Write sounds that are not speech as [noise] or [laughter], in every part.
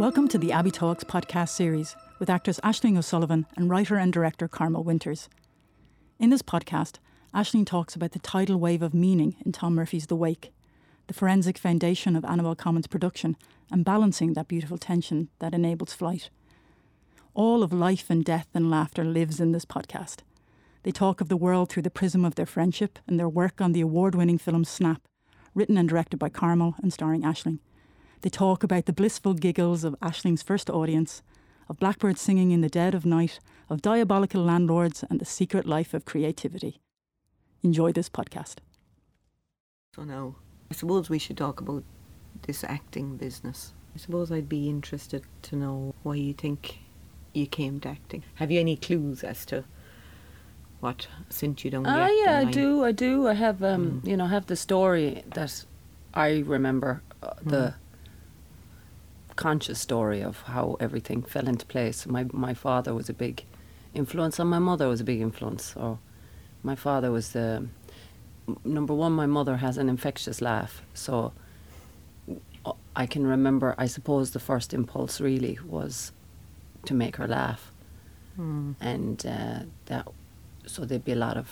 Welcome to the Abbey Talks podcast series with actress Aisling O'Sullivan and writer and director Carmel Winters. In this podcast, Aisling talks about the tidal wave of meaning in Tom Murphy's The Wake, the forensic foundation of Annabelle Comyn's production, and balancing that beautiful tension that enables flight. All of life and death and laughter lives in this podcast. They talk of the world through the prism of their friendship and their work on the award winning film Snap, written and directed by Carmel and starring Aisling. They talk about the blissful giggles of Aisling's first audience, of blackbirds singing in the dead of night, of diabolical landlords, and the secret life of creativity. Enjoy this podcast. So now, I suppose we should talk about this acting business. I suppose I'd be interested to know why you think you came to acting. Have you any clues as to what sent you down the Ah, yeah, I do. I do. I have, um, Mm. you know, I have the story that I remember, uh, the conscious story of how everything fell into place. My my father was a big influence, and my mother was a big influence. So, my father was the number one. My mother has an infectious laugh, so I can remember. I suppose the first impulse really was to make her laugh, Mm. and uh, that so there'd be a lot of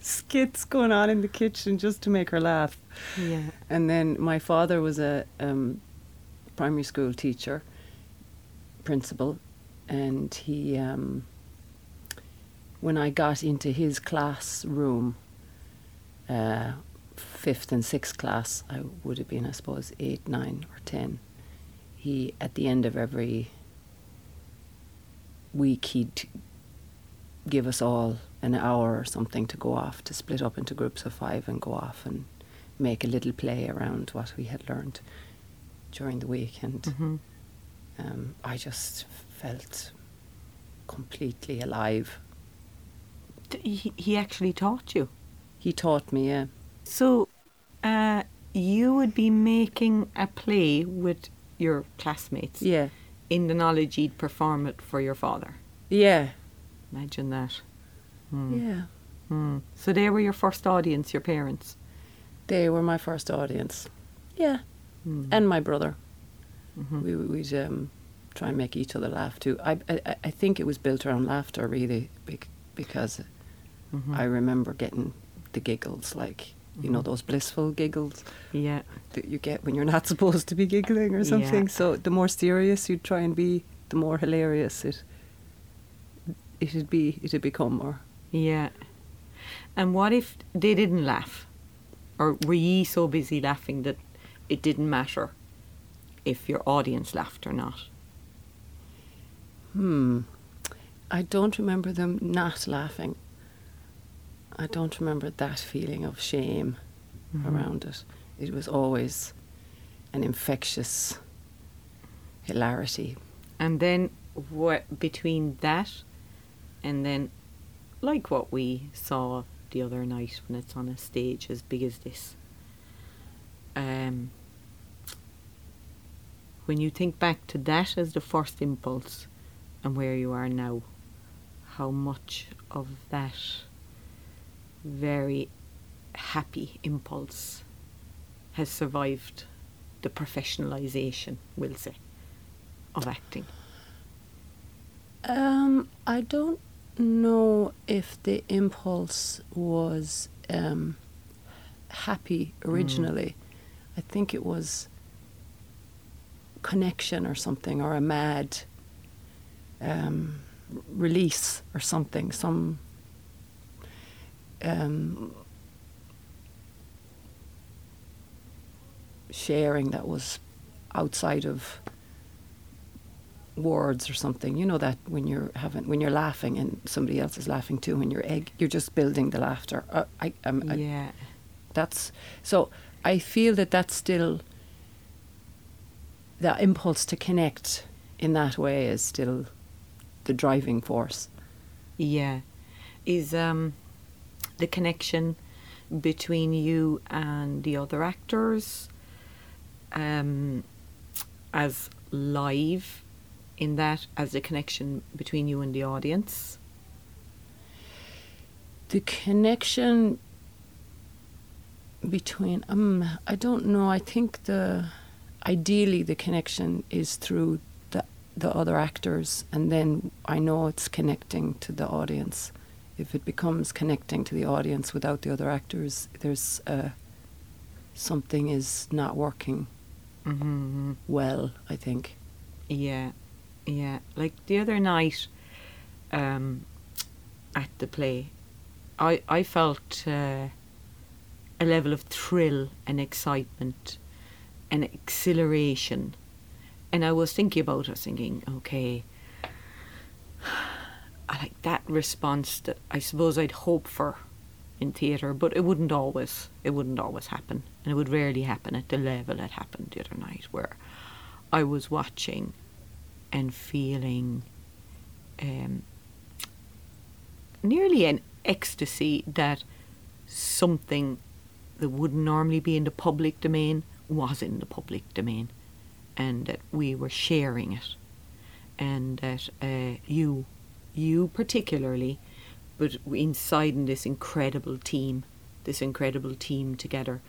skits going on in the kitchen just to make her laugh. Yeah. And then my father was a um, primary school teacher, principal, and he, um, when I got into his classroom, uh, fifth and sixth class, I would have been, I suppose, eight, nine, or ten. He, at the end of every week, he'd give us all an hour or something to go off to split up into groups of five and go off and make a little play around what we had learned during the week and hmm um, I just felt completely alive. He, he actually taught you. He taught me, yeah. So, uh, you would be making a play with your classmates yeah, in the knowledge you'd perform it for your father. yeah, Imagine that. Hmm. yeah. Hmm. So they were your first audience, your parents. They were my first audience. Yeah, Hmm. and my brother. Mhm. We we'd um, try and make each other laugh too. I, I I think it was built around laughter really, bec- because Mhm. I remember getting the giggles, like you know Mhm. those blissful giggles yeah. that you get when you're not [laughs] supposed to be giggling or something. Yeah. So the more serious you try and be, the more hilarious it it'd be. It'd become more. Yeah. And what if they didn't laugh? Or were ye so busy laughing that it didn't matter if your audience laughed or not? Hmm. I don't remember them not laughing. I don't remember that feeling of shame Mhm. around it. It was always an infectious hilarity. And then what between that and then like what we saw the other night when it's on a stage as big as this. Um when you think back to that as the first impulse and where you are now, how much of that very happy impulse has survived the professionalization, we'll say, of acting. Um, I don't know if the impulse was um, happy originally. I think it was connection or something, or a mad um, release or something. Some um, sharing that was outside of words or something. You know that when you're having when you're laughing and somebody else is laughing too, and you're egg, you're just building the laughter. Uh, I, um, I, yeah. that's so. I feel that that's still the impulse to connect in that way is still the driving force. Yeah. Is um the connection between you and the other actors um as live in that as the connection between you and the audience? The connection between um I don't know I think the ideally the connection is through the the other actors, and then I know it's connecting to the audience. If it becomes connecting to the audience without the other actors, there's uh, something is not working Mm-hmm. well. I think. Yeah, yeah. Like the other night, um, at the play, I I felt uh, a level of thrill and excitement and exhilaration, and I was thinking about. it, thinking, okay, [sighs] I like that response that I suppose I'd hope for in theatre, but it wouldn't always. It wouldn't always happen, and it would rarely happen at the level it happened the other night, where I was watching and feeling um, nearly an ecstasy that something that would normally be in the public domain was in the public domain, and that we were sharing it, and that uh, you, you particularly, but inside in this incredible team, this incredible team together,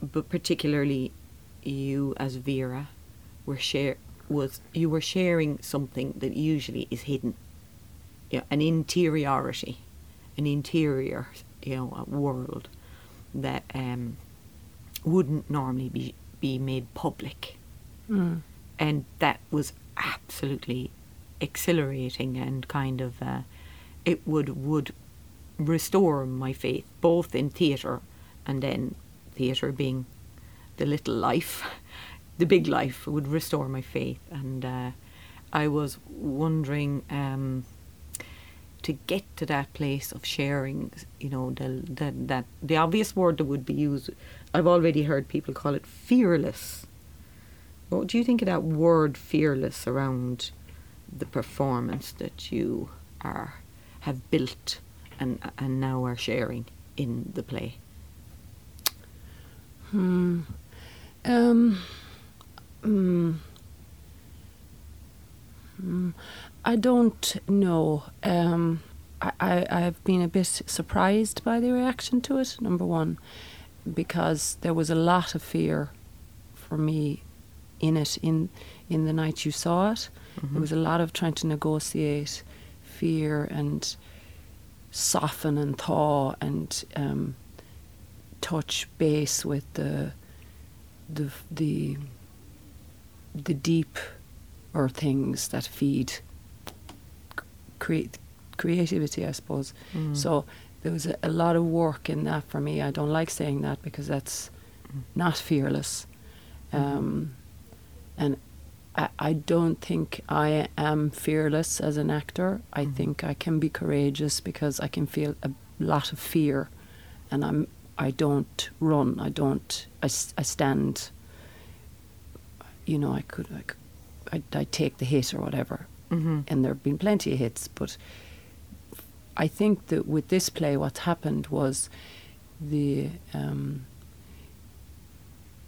but particularly you as Vera were share was you were sharing something that usually is hidden. Yeah, an interiority, an interior, you know, world that um, wouldn't normally be be made public, Mm. and that was absolutely exhilarating and kind of uh, it would would restore my faith both in theatre and then theatre being the little life [laughs] the big life would restore my faith and uh, I was wondering um, to get to that place of sharing you know the, the that the obvious word that would be used I've already heard people call it fearless what do you think of that word fearless around the performance that you are have built and and now are sharing in the play Hmm. Um. Mm, mm, I don't know. Um, I, I, I've been a bit surprised by the reaction to it, number one, because there was a lot of fear for me in it in in the night you saw it. There was a lot of trying to negotiate fear and soften and thaw and um, touch base with the the the the deep or things that feed create creativity, I suppose. Mm. So there was a, a lot of work in that for me. I don't like saying that because that's not fearless, um, and I, I don't think I am fearless as an actor. I Mhm. think I can be courageous because I can feel a lot of fear, and I'm I don't run. I don't. I stand. You know, I could. I, could I, I take the hit or whatever, mm-hmm. and there have been plenty of hits. But I think that with this play, what's happened was the um,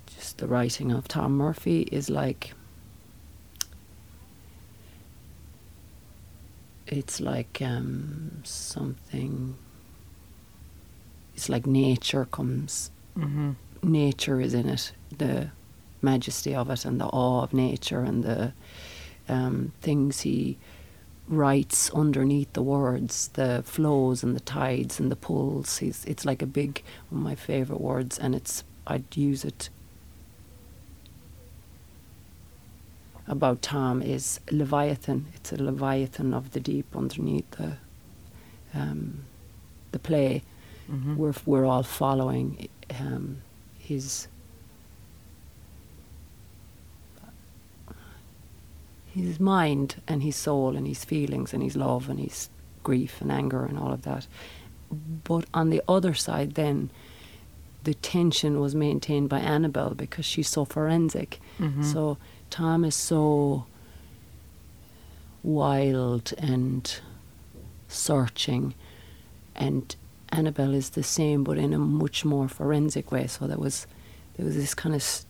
just the writing of Tom Murphy is like it's like um, something. It's like nature comes. Mm-hmm. Nature is in it. The majesty of it and the awe of nature and the um, things he writes underneath the words, the flows and the tides and the pulls. He's, it's like a big, one of my favourite words, and it's I'd use it about Tom is Leviathan. It's a Leviathan of the deep underneath the um, the play. Mm-hmm. We're we're all following um, his his mind and his soul and his feelings and his love and his grief and anger and all of that. But on the other side, then the tension was maintained by Annabelle because she's so forensic. Mm-hmm. So Tom is so wild and searching, and Annabelle is the same, but in a much more forensic way. So there was there was this kind of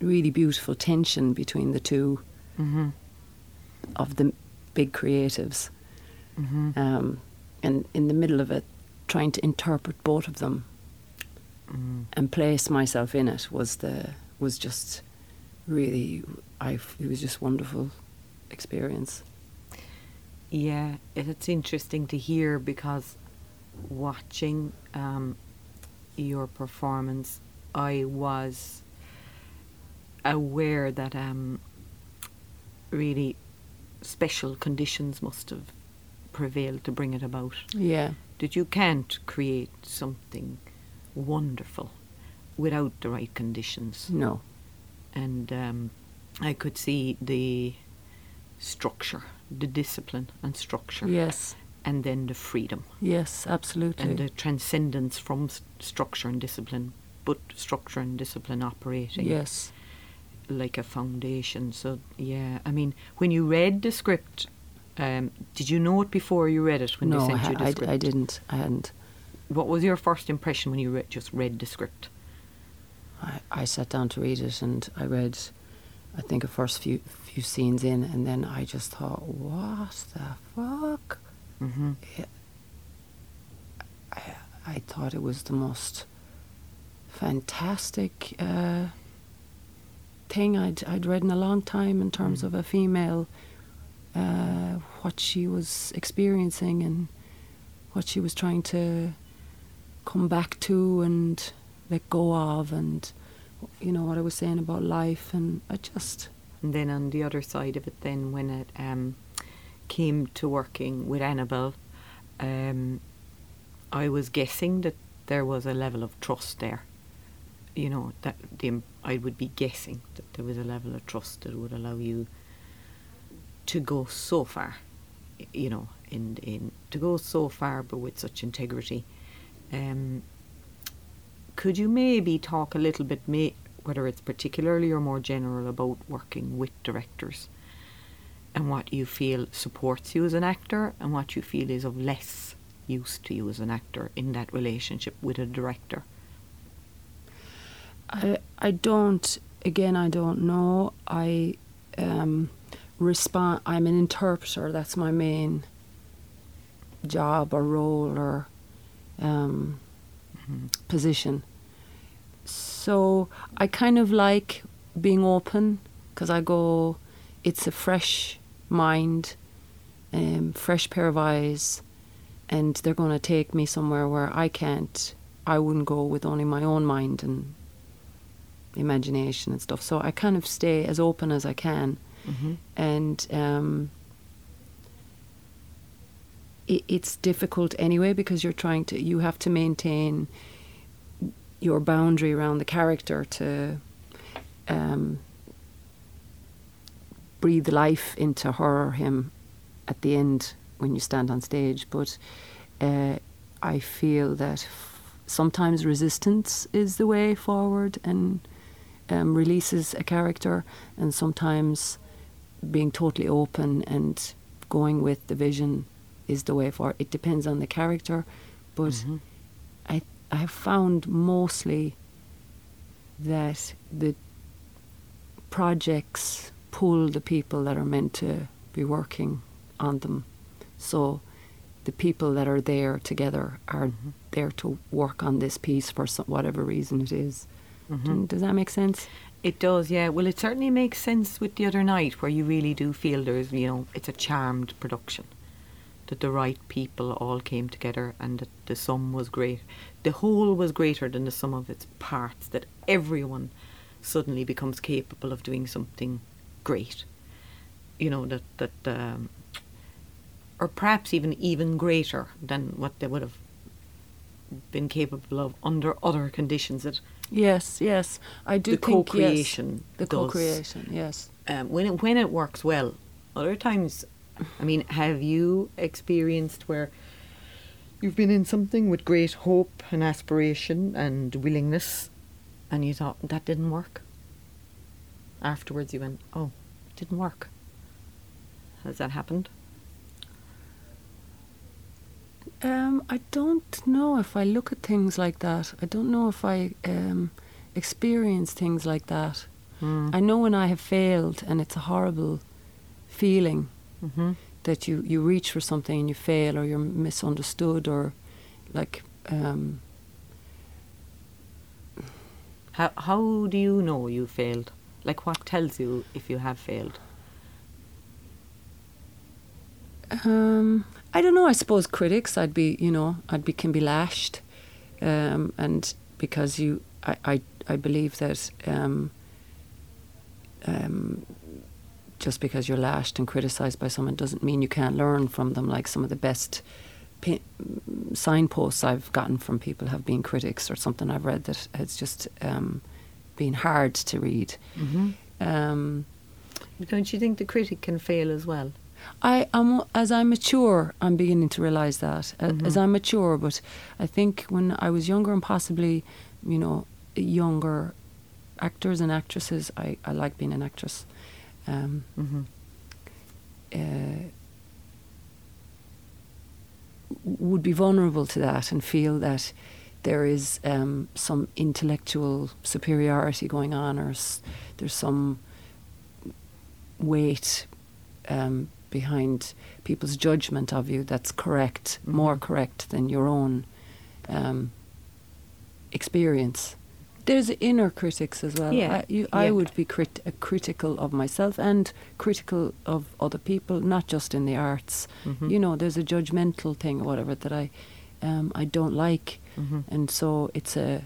really beautiful tension between the two Mm-hmm. of the big creatives, Mm-hmm. um, and in the middle of it, trying to interpret both of them Mm-hmm. and place myself in it was the was just really, I it was just wonderful experience. Yeah, it, it's interesting to hear because watching um, your performance, I was aware that um, really special conditions must have prevailed to bring it about. Yeah, That you can't create something wonderful without the right conditions. no, And um, I could see the structure, the discipline and structure, yes, and then the freedom. Yes, absolutely. and the transcendence from s- structure and discipline, but structure and discipline operating. Yes, like a foundation. So yeah, I mean, when you read the script, um, did you know it before you read it? When no, they I, sent ha- you the I, script, I didn't. I hadn't. What was your first impression when you re- just read the script? I, I sat down to read it and I read, I think, the first few few scenes in, and then I just thought, what the fuck? Mm-hmm. I, I thought it was the most fantastic uh, thing I'd, I'd read in a long time in terms Mm. of a female, uh, what she was experiencing and what she was trying to come back to and let go of, and you know what I was saying about life, and I just And then on the other side of it, then when it um, came to working with Annabelle, um, I was guessing that there was a level of trust there. You know that the I would be guessing that there was a level of trust that would allow you to go so far. You know, in in to go so far, but with such integrity. Um, could you maybe talk a little bit, may, whether it's particularly or more general, about working with directors and what you feel supports you as an actor and what you feel is of less use to you as an actor in that relationship with a director? I I don't. Again, I don't know. I um, respond. I'm an interpreter. That's my main job or role or um, position. So I kind of like being open because I go. It's a fresh mind, um, fresh pair of eyes, and they're going to take me somewhere where I can't. I wouldn't go with only my own mind and imagination and stuff. So I kind of stay as open as I can, Mm-hmm. and um, it, it's difficult anyway because you're trying to. You have to maintain your boundary around the character to um, breathe life into her or him at the end when you stand on stage. But uh, I feel that f- sometimes resistance is the way forward and um, releases a character, and sometimes being totally open and going with the vision is the way forward. It depends on the character, but Mhm. I I have found mostly that the projects pull the people that are meant to be working on them. So the people that are there together are Mhm. there to work on this piece for some, whatever reason it is. Mhm. Does that make sense? It does, yeah. Well, it certainly makes sense with the other night, where you really do feel there's, you know, it's a charmed production. That the right people all came together and that the sum was great. The whole was greater than the sum of its parts, that everyone suddenly becomes capable of doing something great. You know, that, that um, or perhaps even even greater than what they would have been capable of under other conditions that Yes, yes. I do the think yes, co-creation the does. co-creation, yes. um, when it, when it works well. Other times, I mean, have you experienced where you've been in something with great hope and aspiration and willingness, and you thought that didn't work? Afterwards, you went, "Oh, it didn't work." Has that happened? Um, I don't know if I look at things like that. I don't know if I um, experience things like that. Mm. I know when I have failed, and it's a horrible feeling mm-hmm. that you, you reach for something and you fail, or you're misunderstood, or like um, How how do you know you failed? Like what tells you if you have failed? Um, I don't know. I suppose critics, I'd be, you know, I'd be can be lashed, um, and because you, I, I, I believe that um, um, just because you're lashed and criticised by someone doesn't mean you can't learn from them. Like some of the best signposts I've gotten from people have been critics or something I've read that has just um, been hard to read. Mm-hmm. Um, Don't you think the critic can fail as well? I am as I mature, I'm beginning to realise that A- as. I mature. But I think when I was younger and possibly, you know, younger actors and actresses, I, I like being an actress. Um, Mm-hmm. uh, would be vulnerable to that and feel that there is um, some intellectual superiority going on, or s- there's some weight um, behind people's judgment of you that's correct, more Mhm. correct than your own um, experience. There's inner critics as well. Yeah, I, you, I would be crit- critical of myself and critical of other people, not just in the arts. Mhm. You know, there's a judgmental thing or whatever that I, um, I don't like, Mm-hmm. and so it's a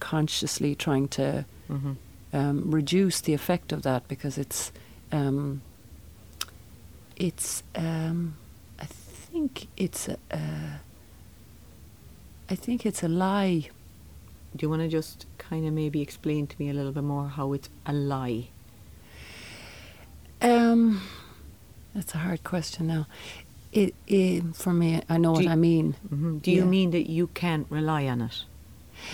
consciously trying to Mm-hmm. um, reduce the effect of that because it's um, it's um, I think it's a, uh, I think it's a lie. Do you want to just kind of maybe explain to me a little bit more how it's a lie? Um, that's a hard question now. It, it for me, I know Do what you- I mean. Mm-hmm. Do you mean that you can't rely on it?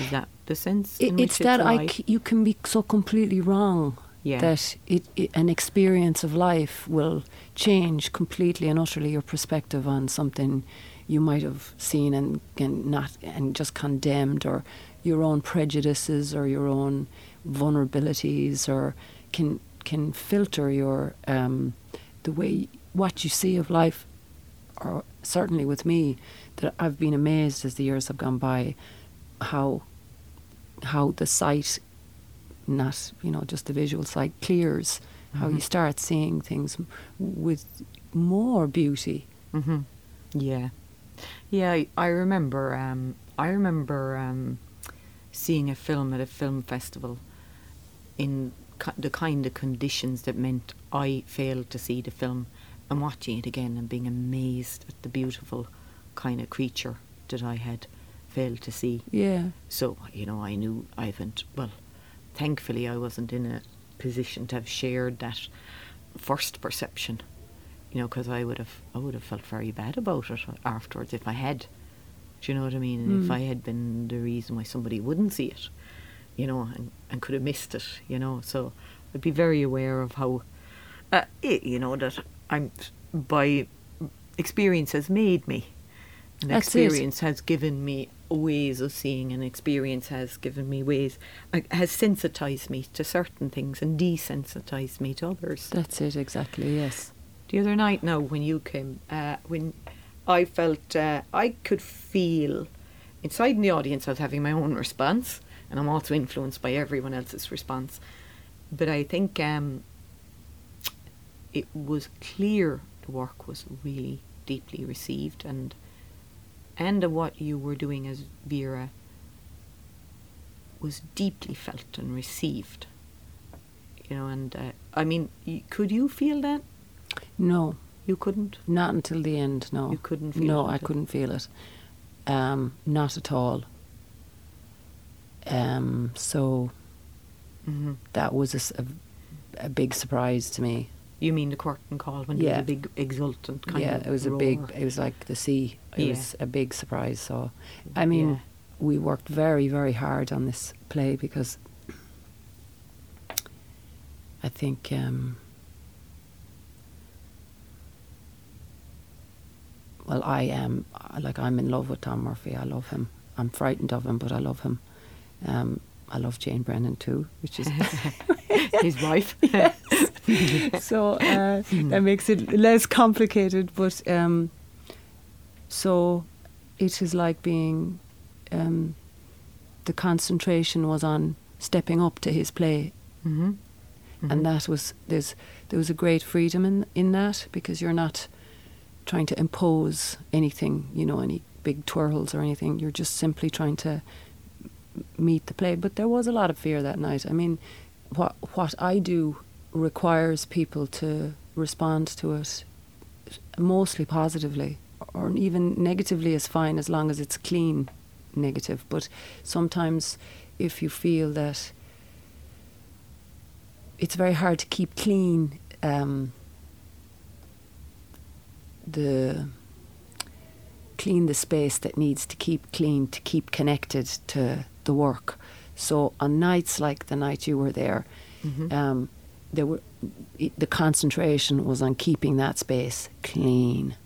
Is that the sense? It, in it's which that a I c- you can be so completely wrong Yeah. that it, it an experience of life will change completely and utterly your perspective on something you might have seen and, and not and just condemned or your own prejudices or your own vulnerabilities or can can filter your um, the way what you see of life or certainly with me that I've been amazed as the years have gone by how how the sight not you know just the visual sight clears how you Mhm. start seeing things with more beauty hmm Yeah, yeah. I, remember. Um, I remember um, seeing a film at a film festival in ki- the kind of conditions that meant I failed to see the film, and watching it again and being amazed at the beautiful kind of creature that I had failed to see. yeah So you know, I knew I haven't. Well, thankfully, I wasn't in a position to have shared that first perception. You know, because I would have, I would have felt very bad about it afterwards if I had. Do you know what I mean? And If Mm. I had been the reason why somebody wouldn't see it, you know, and, and could have missed it, you know. So I'd be very aware of how, uh, i you know, that I'm by experience has made me. And That's it. experience has given me ways of seeing, and experience has given me ways, has sensitized me to certain things and desensitized me to others. that's it exactly yes The other night, now when you came, uh, when I felt uh, I could feel inside in the audience, I was having my own response, and I'm also influenced by everyone else's response. But I think um, it was clear the work was really deeply received, and and what you were doing as Vera was deeply felt and received. You know, and uh, I mean, y- could you feel that? no You couldn't. not until the end no You couldn't feel no I couldn't feel it um, not at all um, so Mm-hmm. that was a a big surprise to me You mean the curtain call when Yeah. was a big exultant kind yeah of Yeah, it was a big it was like the sea it Yeah. was a big surprise so I mean Yeah. we worked very very hard on this play because I think um, well I am like I'm in love with Tom Murphy I love him I'm frightened of him but I love him um, I love Jane Brennan too which is [laughs] [laughs] [laughs] his wife. [laughs] [laughs] so uh, that makes it less complicated. But um, so it is like being um, the concentration was on stepping up to his play, Mm-hmm. and that was there's there was a great freedom in in that because you're not trying to impose anything, you know, any big twirls or anything. You're just simply trying to meet the play. But there was a lot of fear that night. I mean, what what I do requires people to respond to it mostly positively or even negatively is fine as long as it's clean negative. But sometimes if you feel that it's very hard to keep clean um, the clean the space that needs to keep clean to keep connected to the work so on nights like the night you were there Mm-hmm. um, there were it, the concentration was on keeping that space clean.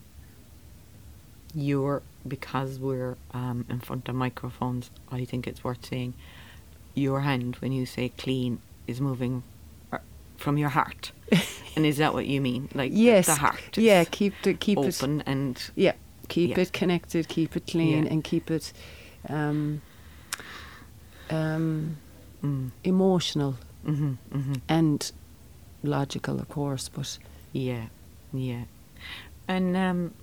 Your because we're um, in front of microphones, I think it's worth saying your hand when you say clean is moving uh, from your heart. [laughs] and is that what you mean? Like the- yes, the heart is yeah, keep the keep it open and yeah, keep it connected, keep it clean, Yeah. and keep it um, um, mm, emotional hmm hmm and logical, of course. But yeah, yeah. And um,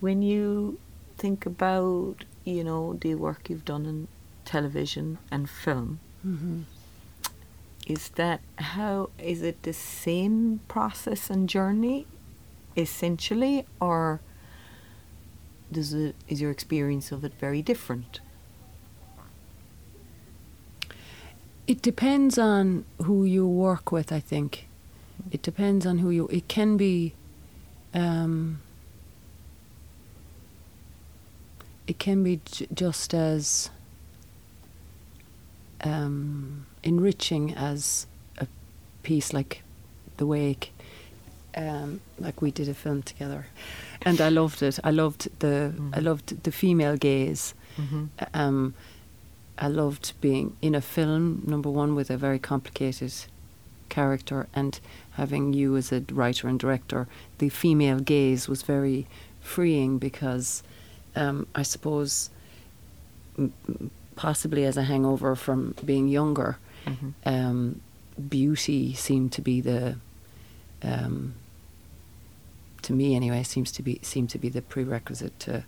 when you think about you know the work you've done in television and film, is that how is it the same process and journey essentially or does it is your experience of it very different It depends on who you work with, I think. It depends on who you. It can be. Um, it can be j- just as um, enriching as a piece like The Wake. Um, like we did a film together, and I loved it. I loved the I Mhm. loved the female gaze mm-hmm. um, I loved being in a film, number one, with a very complicated character, and having you as a writer and director. The female gaze was very freeing because um, I suppose, possibly as a hangover from being younger, Mm-hmm. um, beauty seemed to be the, um, to me anyway, seems to be seemed to be the prerequisite to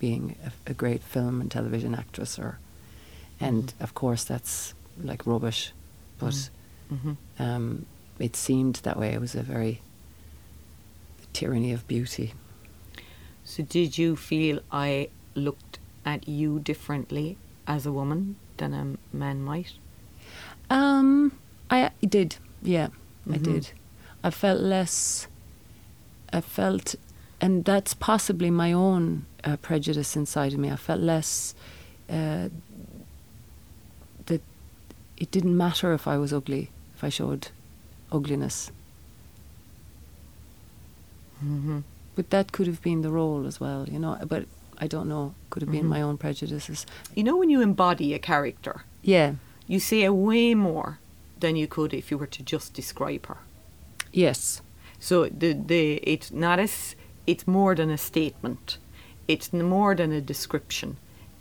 being a, a great film and television actress. Or, and Mhm. of course that's like rubbish, but Mm-hmm. um, it seemed that way. It was a very tyranny of beauty. So, did you feel I looked at you differently as a woman than a man might? Um, I did, yeah, I Mhm. did. I felt less. I felt, and that's possibly my own uh, prejudice inside of me. I felt less. Uh, it didn't matter if I was ugly, if I showed ugliness. Mm-hmm. But that could have been the role as well, you know. But I don't know. Could have been Mhm. my own prejudices. You know, when you embody a character, Yeah. you say a way more than you could if you were to just describe her. Yes. So the the it's not as it's more than a statement. It's more than a description.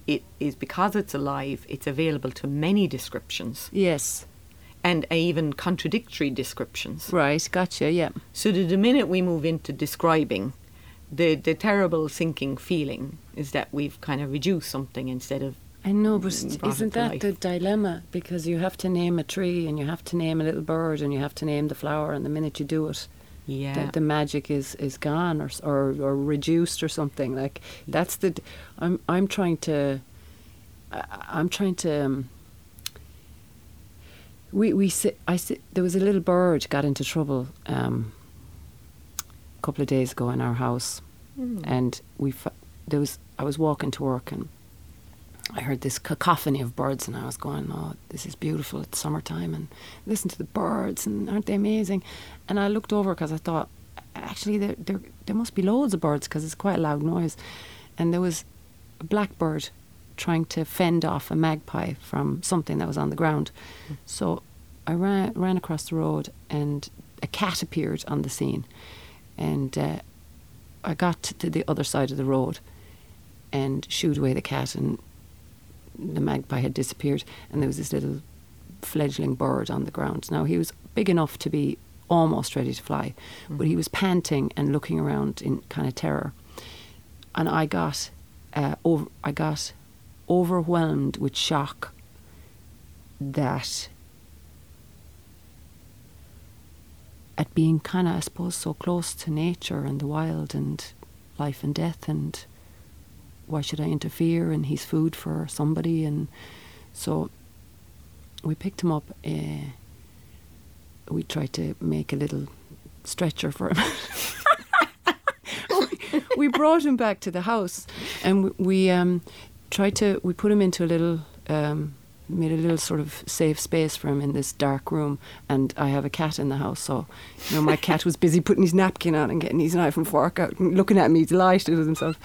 It is because it's alive. It's available to many descriptions Yes. and even contradictory descriptions. Right. Gotcha. Yeah. So the, the minute we move into describing, the the terrible sinking feeling is that we've kind of reduced something instead of I know, but isn't that life. the dilemma? Because you have to name a tree and you have to name a little bird and you have to name the flower, and the minute you do it, yeah. the, the magic is, is gone or, or or reduced or something. Like that's the. d- I'm I'm trying to. I'm trying to. Um, we we sit. I sit. There was a little bird got into trouble. Um, a couple of days ago in our house, Mm. and we there was I was walking to work and I heard this cacophony of birds and I was going, oh, this is beautiful. It's summertime and listen to the birds and aren't they amazing? And I looked over because I thought, actually, there there there must be loads of birds because it's quite a loud noise, and there was a blackbird trying to fend off a magpie from something that was on the ground. So I ran ran across the road and a cat appeared on the scene, and uh, I got to the other side of the road and shooed away the cat and the magpie had disappeared, and there was this little fledgling bird on the ground. Now he was big enough to be almost ready to fly, mm-hmm. but he was panting and looking around in kind of terror. And I got, uh, over, I got overwhelmed with shock that at being kind of, I suppose, so close to nature and the wild and life and death, and why should I interfere? And he's food for somebody, and so we picked him up. Uh, we tried to make a little stretcher for him. [laughs] we brought him back to the house, and we, we um, tried to. We put him into a little. Um, made a little sort of safe space for him in this dark room. And I have a cat in the house, so you know my [laughs] cat was busy putting his napkin on and getting his knife and fork out, and looking at me delighted with himself.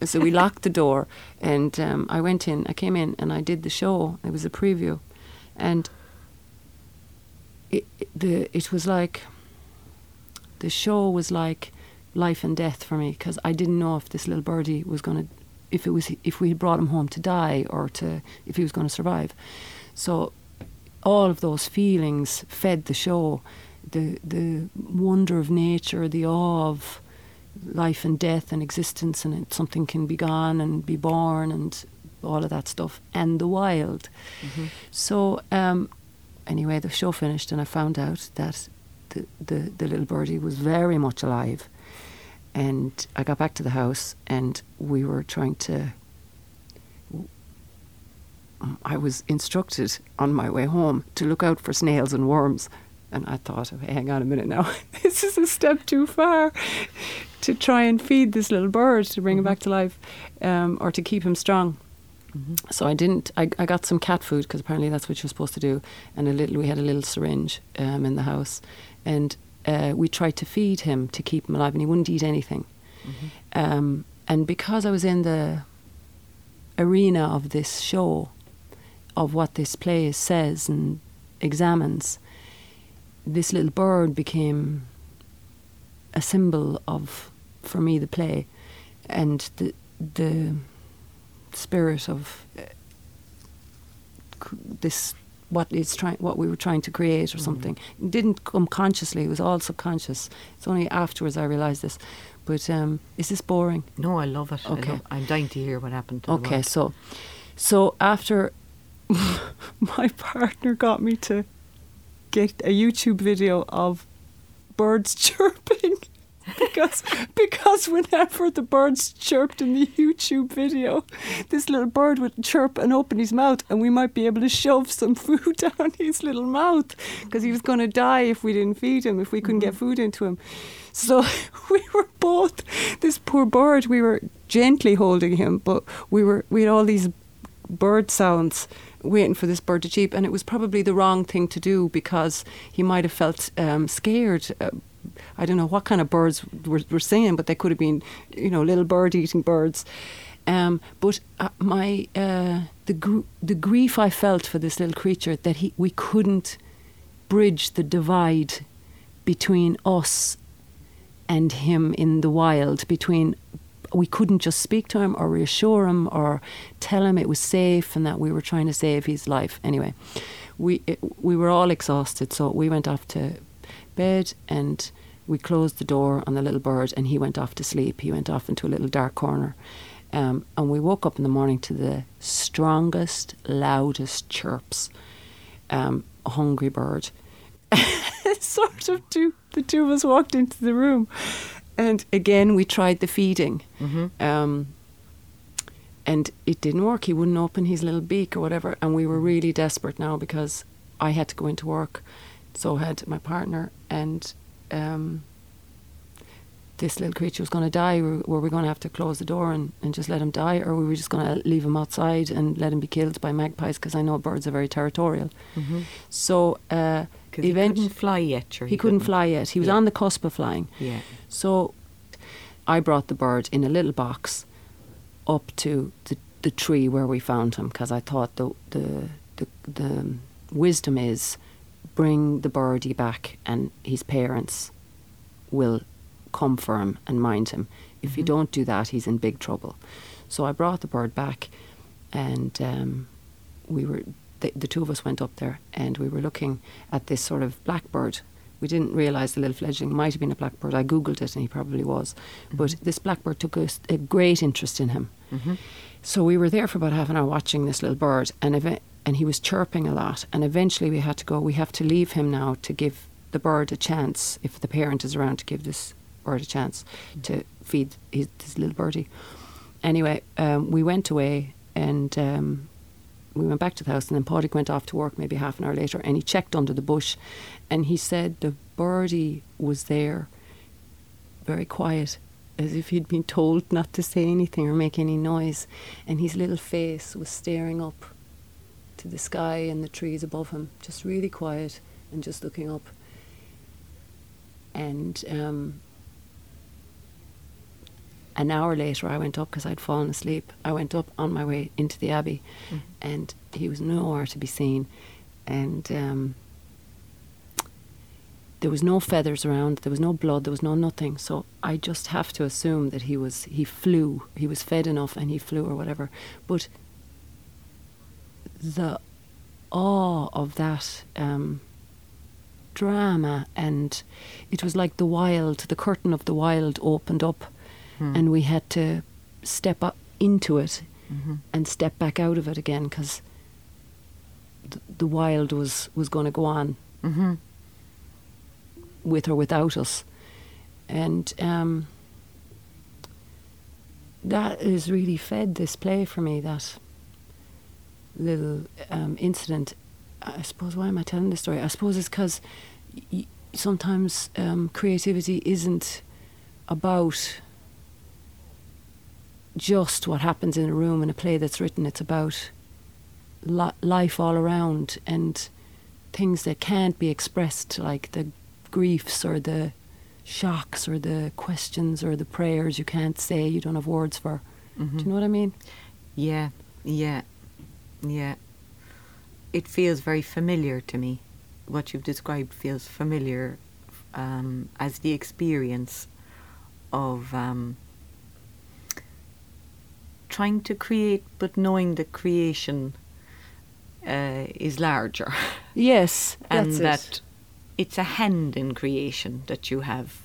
and so we locked the door, and um, I went in. I came in and I did the show. It was a preview, and it, it the it was like the show was like life and death for me because I didn't know if this little birdie was going to if it was if we had brought him home to die or to if he was going to survive. So all of those feelings fed the show, the the wonder of nature, the awe of life and death and existence, and something can be gone and be born and all of that stuff, and the wild. Mm-hmm. So um, anyway, the show finished, and I found out that the, the the little birdie was very much alive and I got back to the house and we were trying to. I was instructed on my way home to look out for snails and worms. And I thought, oh, hang on a minute now, [laughs] this is a step too far to try and feed this little bird to bring mm-hmm. him back to life um, or to keep him strong. Mm-hmm. So I didn't. I, I got some cat food because apparently that's what you're supposed to do. And a little, we had a little syringe um, in the house, and uh, we tried to feed him to keep him alive, and he wouldn't eat anything. Mm-hmm. Um, and because I was in the arena of this show, of what this play says and examines, this little bird became a symbol of, for me, the play, and the the spirit of uh, this what is trying what we were trying to create or mm. something. It didn't come consciously it was all subconscious. It's only afterwards i realized this. But um, is this boring? No i love it. Okay. I am dying to hear what happened okay so so after [laughs] my partner got me to get a youtube video of birds [laughs] chirping [laughs] because because whenever the birds chirped in the YouTube video, this little bird would chirp and open his mouth, and we might be able to shove some food [laughs] down his little mouth because he was going to die if we didn't feed him, if we couldn't get mm-hmm. food into him. So [laughs] we were both this poor bird. We were gently holding him, but we were we had all these bird sounds waiting for this bird to cheep, and it was probably the wrong thing to do because he might have felt um, scared. Uh, I don't know what kind of birds were, were singing, but they could have been, you know, little bird eating birds. Um, but uh, my uh, the gr- the grief I felt for this little creature that he we couldn't bridge the divide between us and him in the wild between we couldn't just speak to him or reassure him or tell him it was safe and that we were trying to save his life anyway we it, we were all exhausted so we went off to bed and we closed the door on the little bird and he went off to sleep. He went off into a little dark corner. Um, and we woke up in the morning to the strongest, loudest chirps. Um, a hungry bird. [laughs] sort of two, the two of us walked into the room. And again, we tried the feeding. Mm-hmm. Um, and it didn't work. He wouldn't open his little beak or whatever. And we were really desperate now because I had to go into work. So had my partner and um, this little creature was going to die, were we going to have to close the door and, and just let him die, or were we just going to leave him outside and let him be killed by magpies? Because I know birds are very territorial. Mm-hmm. So uh, he couldn't fly yet. Sure, he, he couldn't, couldn't, fly yet. He was yeah. on the cusp of flying. Yeah. So I brought the bird in a little box up to the, the tree where we found him because I thought the the the, the wisdom is bring the birdie back and his parents will come for him and mind him. If mm-hmm. you don't do that, he's in big trouble. So I brought the bird back and um, we were the, the two of us went up there and we were looking at this sort of blackbird. We didn't realise the little fledgling might have been a blackbird. I googled it and he probably was. But this blackbird took a great interest in him. Mm-hmm. So we were there for about half an hour watching this little bird, and eve- and he was chirping a lot. And eventually we had to go. We have to leave him now to give the bird a chance. If the parent is around, to give this bird a chance to feed his, little birdie. Anyway, um, we went away and um, we went back to the house, and then Padraig went off to work maybe half an hour later, and he checked under the bush, and he said the birdie was there, very quiet, as if he'd been told not to say anything or make any noise, and his little face was staring up to the sky and the trees above him, just really quiet and just looking up. And um, an hour later, I went up because I'd fallen asleep. I went up on my way into the abbey, Mm. and he was nowhere to be seen. And um, there was no feathers around. There was no blood. There was no nothing. So I just have to assume that he was he flew. He was fed enough, and he flew or whatever. But the awe of that um, drama, and it was like the wild. The curtain of the wild opened up, Hmm. and we had to step up into it Mm-hmm. and step back out of it again because the, the wild was was going to go on Mm-hmm. with or without us, and um, that has really fed this play for me. That little um, incident. I suppose why am I telling this story? I suppose it's because y- sometimes um, creativity isn't about just what happens in a room in a play that's written. It's about li- life all around and things that can't be expressed, like the griefs or the shocks or the questions or the prayers you can't say, you don't have words for. Mm-hmm. Do you know what I mean? Yeah, yeah, yeah. It feels very familiar to me. What you've described feels familiar um, as the experience of um, trying to create, but knowing that creation uh, is larger, [laughs] Yes, and that's that it. it's a hand in creation that you have,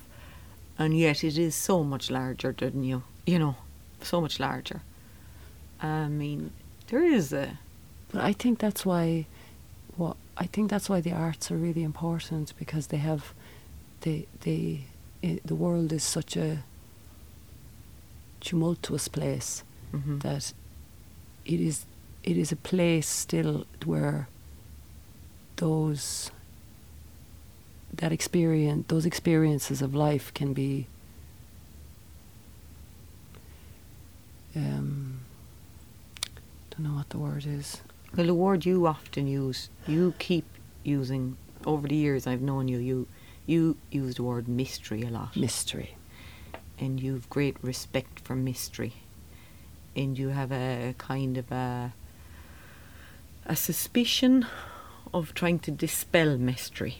and yet it is so much larger than you. You know, so much larger. I mean, there is a But I think that's why, what I think that's why the arts are really important because they have, they they, i the world is such a tumultuous place mhm. that it is it is a place still where those that experience those experiences of life can be um don't know what the word is Well, the word you often use, you keep using over the years I've known you. You you use the word mystery a lot, mystery and you've great respect for mystery, and you have a kind of a a suspicion of trying to dispel mystery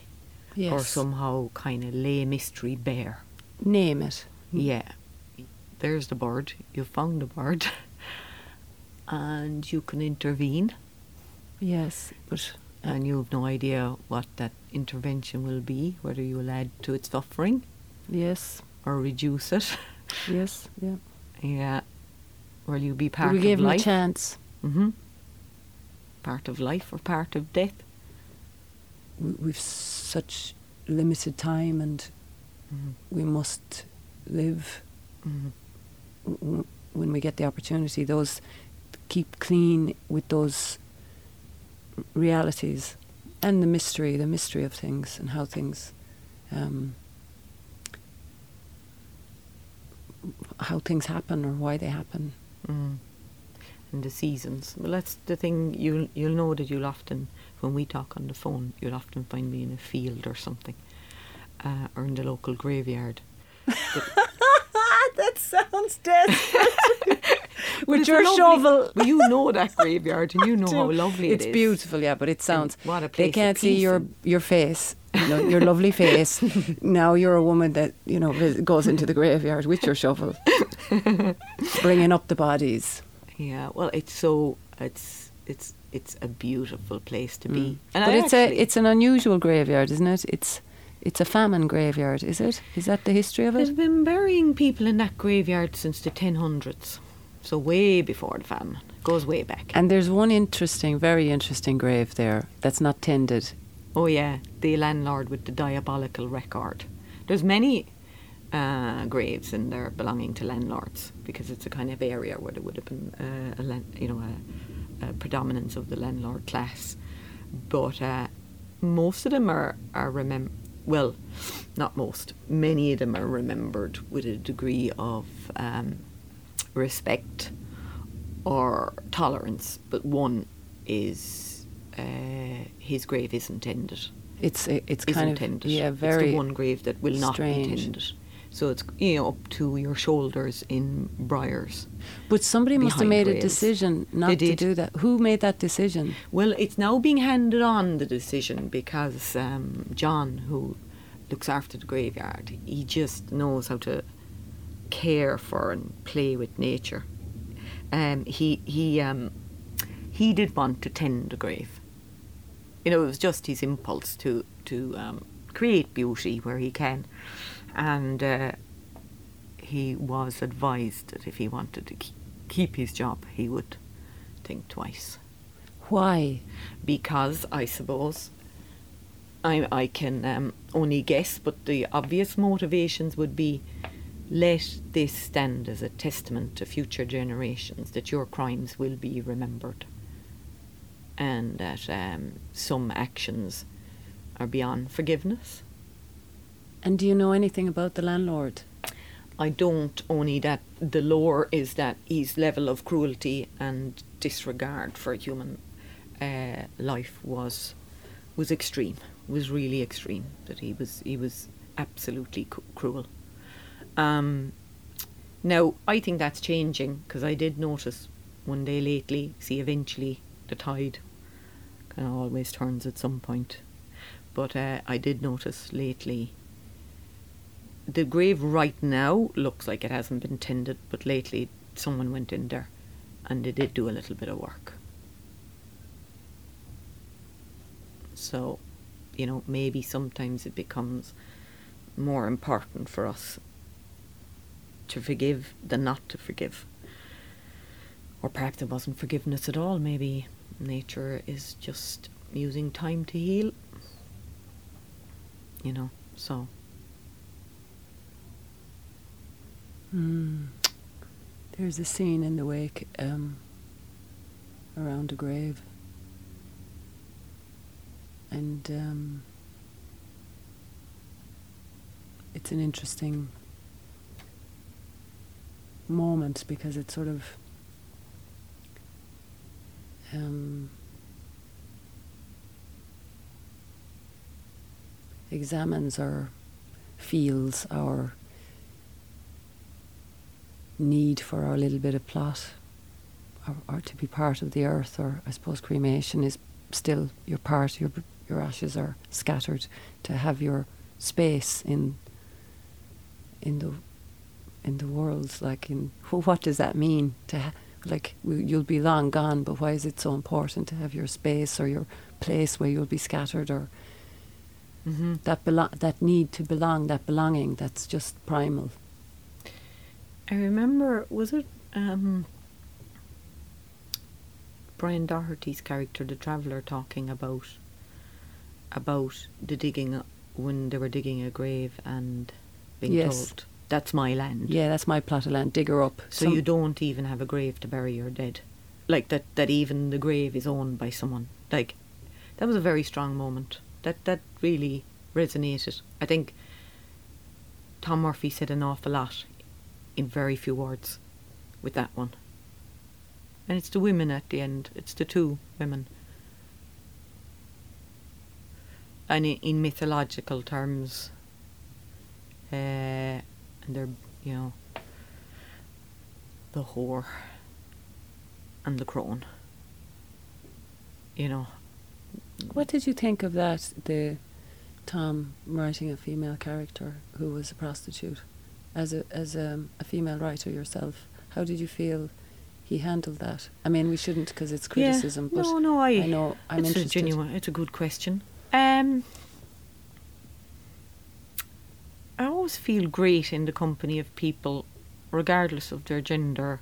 yes or somehow kind of lay mystery bare. name it Yeah. There's the bird. You found the bird. [laughs] and you can intervene. yes but And you have no idea what that intervention will be, whether you will add to its suffering yes or reduce it. [laughs] yes yeah yeah. Will you be part we of gave him a chance hmm Part of life or part of death? we, we've such limited time and Mhm. we must live Mhm. w- w- when we get the opportunity, those keep clean with those realities and the mystery, the mystery of things and how things, um, how things happen or why they happen. Mm. And the seasons. Well, that's the thing. You'll you'll know that you'll often, when we talk on the phone, you'll often find me in a field or something, uh, or in the local graveyard. [laughs] that sounds desperate. [laughs] With your lovely- shovel. Well, [laughs] you know that graveyard, and you know how lovely it's it is. beautiful, yeah, but it sounds. what a They place of can't see your and- your face, you know, your lovely [laughs] face. now you're a woman that you know goes into the graveyard with your shovel, [laughs] bringing up the bodies. Yeah. Well, it's so it's it's it's a beautiful place to be. Mm. And but I it's a it's an unusual graveyard, isn't it? It's it's a famine graveyard, is it? Is that the history of it? They've been burying people in that graveyard since the 1000s, so way before the famine. Goes way back. And there's one interesting, very interesting grave there that's not tended. Oh yeah, the landlord with the diabolical record. There's many uh, graves in there belonging to landlords because it's a kind of area where there would have been uh, a lan- you know a, a predominance of the landlord class. But uh, most of them are are remem well, not most. Many of them are remembered with a degree of um, respect or tolerance, but one is uh, his grave isn't tended. It's it's Isn't kind of tended. yeah, it's very the one grave that will not strange. be tended. So it's you know up to your shoulders in briars. But somebody must have made a decision not to do that. Who made that decision? Well, it's now being handed on the decision because um, John, who looks after the graveyard, he just knows how to care for and play with nature. Um, he he um, he did want to tend the grave. You know, it was just his impulse to to um, create beauty where he can, and uh, he was advised that if he wanted to keep his job, he would think twice Why? because I suppose I I can um, only guess, but the obvious motivations would be let this stand as a testament to future generations that your crimes will be remembered and that um, some actions are beyond forgiveness. And do you know anything about the landlord? I don't only that the lore is that his level of cruelty and disregard for human uh, life was was extreme. Was really extreme. That he was he was absolutely cu- cruel. Um, now I think that's changing because I did notice one day lately. See, eventually the tide kind of always turns at some point. But uh, I did notice lately the grave right now looks like it hasn't been tended, but lately someone went in there and they did do a little bit of work. So, you know, maybe sometimes it becomes more important for us to forgive than not to forgive. Or perhaps it wasn't forgiveness at all. Maybe nature is just using time to heal. You know, so. Hmm. There's a scene in the wake um, around a grave. And um, it's an interesting moment because it sort of um, examines or feels our need for our little bit of plot or, or to be part of the earth or I suppose cremation is still your part your your ashes are scattered to have your space in in the in the world like in wh- [laughs] what does that mean to ha- like you'll be long gone but why is it so important to have your space or your place where you'll be scattered or Mm-hmm. that belo- that need to belong that belonging that's just primal I remember, was it um, Brian Doherty's character, the traveller, talking about about the digging when they were digging a grave and being Yes. told that's my land. yeah that's my plot of land dig her up So Some- you don't even have a grave to bury your dead, like that. That even the grave is owned by someone. Like that was a very strong moment. That that really resonated. I think Tom Murphy said an awful lot in very few words with that one. And it's the women at the end. It's the two women. And in, in mythological terms, uh, and they're you know the whore and the crone. You know, What did you think of that? The Tom writing a female character who was a prostitute, as a as a, a female writer yourself. How did you feel he handled that? I mean, we shouldn't because it's criticism, yeah. but no, no, I, I know I'm it's interested. a genuine. It's a good question. Um, I always feel great in the company of people, regardless of their gender,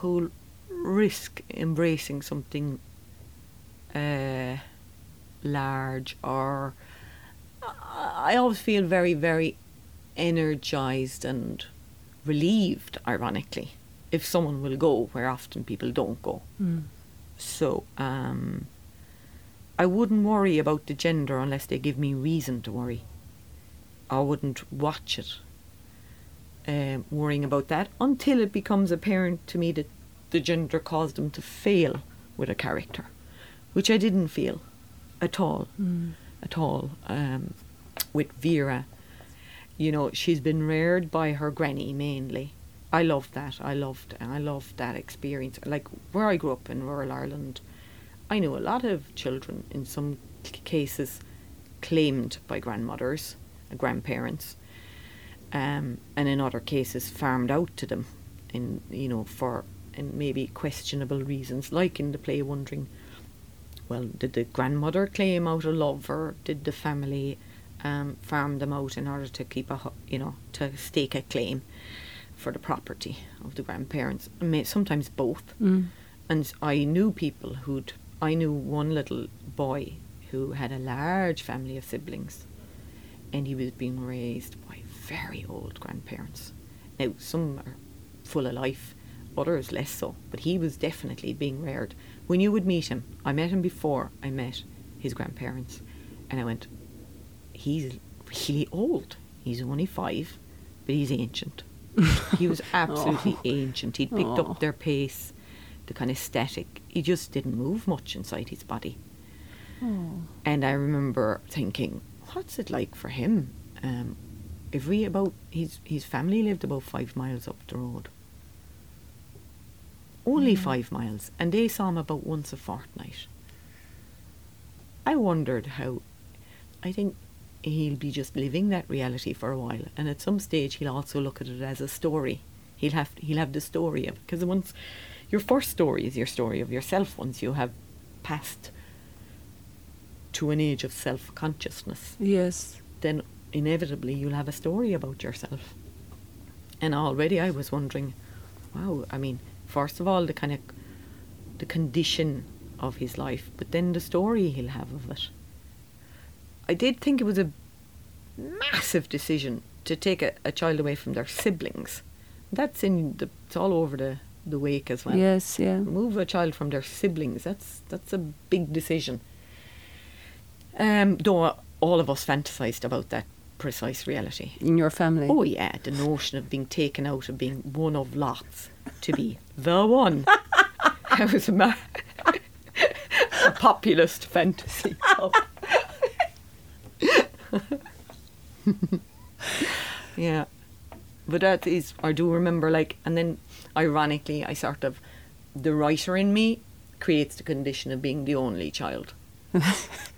who risk embracing something uh, large or. I always feel very, very energized and relieved, ironically, if someone will go where often people don't go. Mm. So um, I wouldn't worry about the gender unless they give me reason to worry. I wouldn't watch it, um, worrying about that until it becomes apparent to me that the gender caused them to fail with a character, which I didn't feel at all, Mm. at all. Um, with Vera, you know, she's been reared by her granny mainly. I loved that. I loved. I loved that experience. Like where I grew up in rural Ireland, I knew a lot of children. In some c- cases, claimed by grandmothers, and grandparents, um, and in other cases farmed out to them, in you know for and maybe questionable reasons, like in the play Wondering. Well, did the grandmother claim out of love, or did the family um, farm them out in order to keep a you know to stake a claim for the property of the grandparents? I mean, sometimes both. Mm. And I knew people who'd. I knew one little boy who had a large family of siblings, and he was being raised by very old grandparents. Now, some are full of life, others less so, but he was definitely being reared. When you would meet him, I met him before I met his grandparents, and I went, he's really old. He's only five, but he's ancient. he was [laughs] absolutely ancient. He'd picked up their pace, the kind of static. He just didn't move much inside his body. And I remember thinking, what's it like for him? Um, if we about his his family lived about five miles up the road. Only Mm. five miles, and they saw him about once a fortnight. I wondered how. I think he'll be just living that reality for a while, and at some stage he'll also look at it as a story. He'll have he'll have the story of because once your first story is your story of yourself. Once you have passed to an age of self consciousness, Yes. then inevitably you'll have a story about yourself. And already I was wondering, wow, I mean, first of all, the kind of the condition of his life, but then the story he'll have of it. I did think it was a massive decision to take a, a child away from their siblings. That's in the, it's all over the, the wake as well yes. Yeah. Move a child from their siblings that's that's a big decision um though all of us fantasized about that precise reality. In your family. oh yeah the notion of being taken out of being one of lots to be the one. [laughs] That was a, ma- [laughs] a populist fantasy. [laughs] Yeah. But that is I do remember like and then ironically I sort of the writer in me creates the condition of being the only child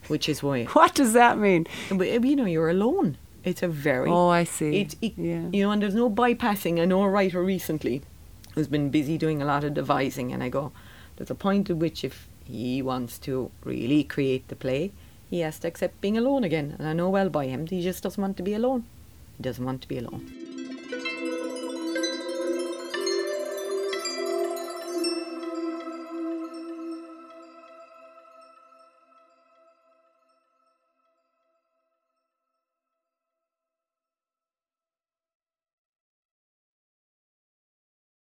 which is why [laughs] What does that mean? but, uh, you know you're alone it's a very Oh, I see. it, it, yeah. you know and there's no bypassing I know a writer recently who's been busy doing a lot of devising and I go there's a point at which if he wants to really create the play he has to accept being alone again and I know well by him he just doesn't want to be alone he doesn't want to be alone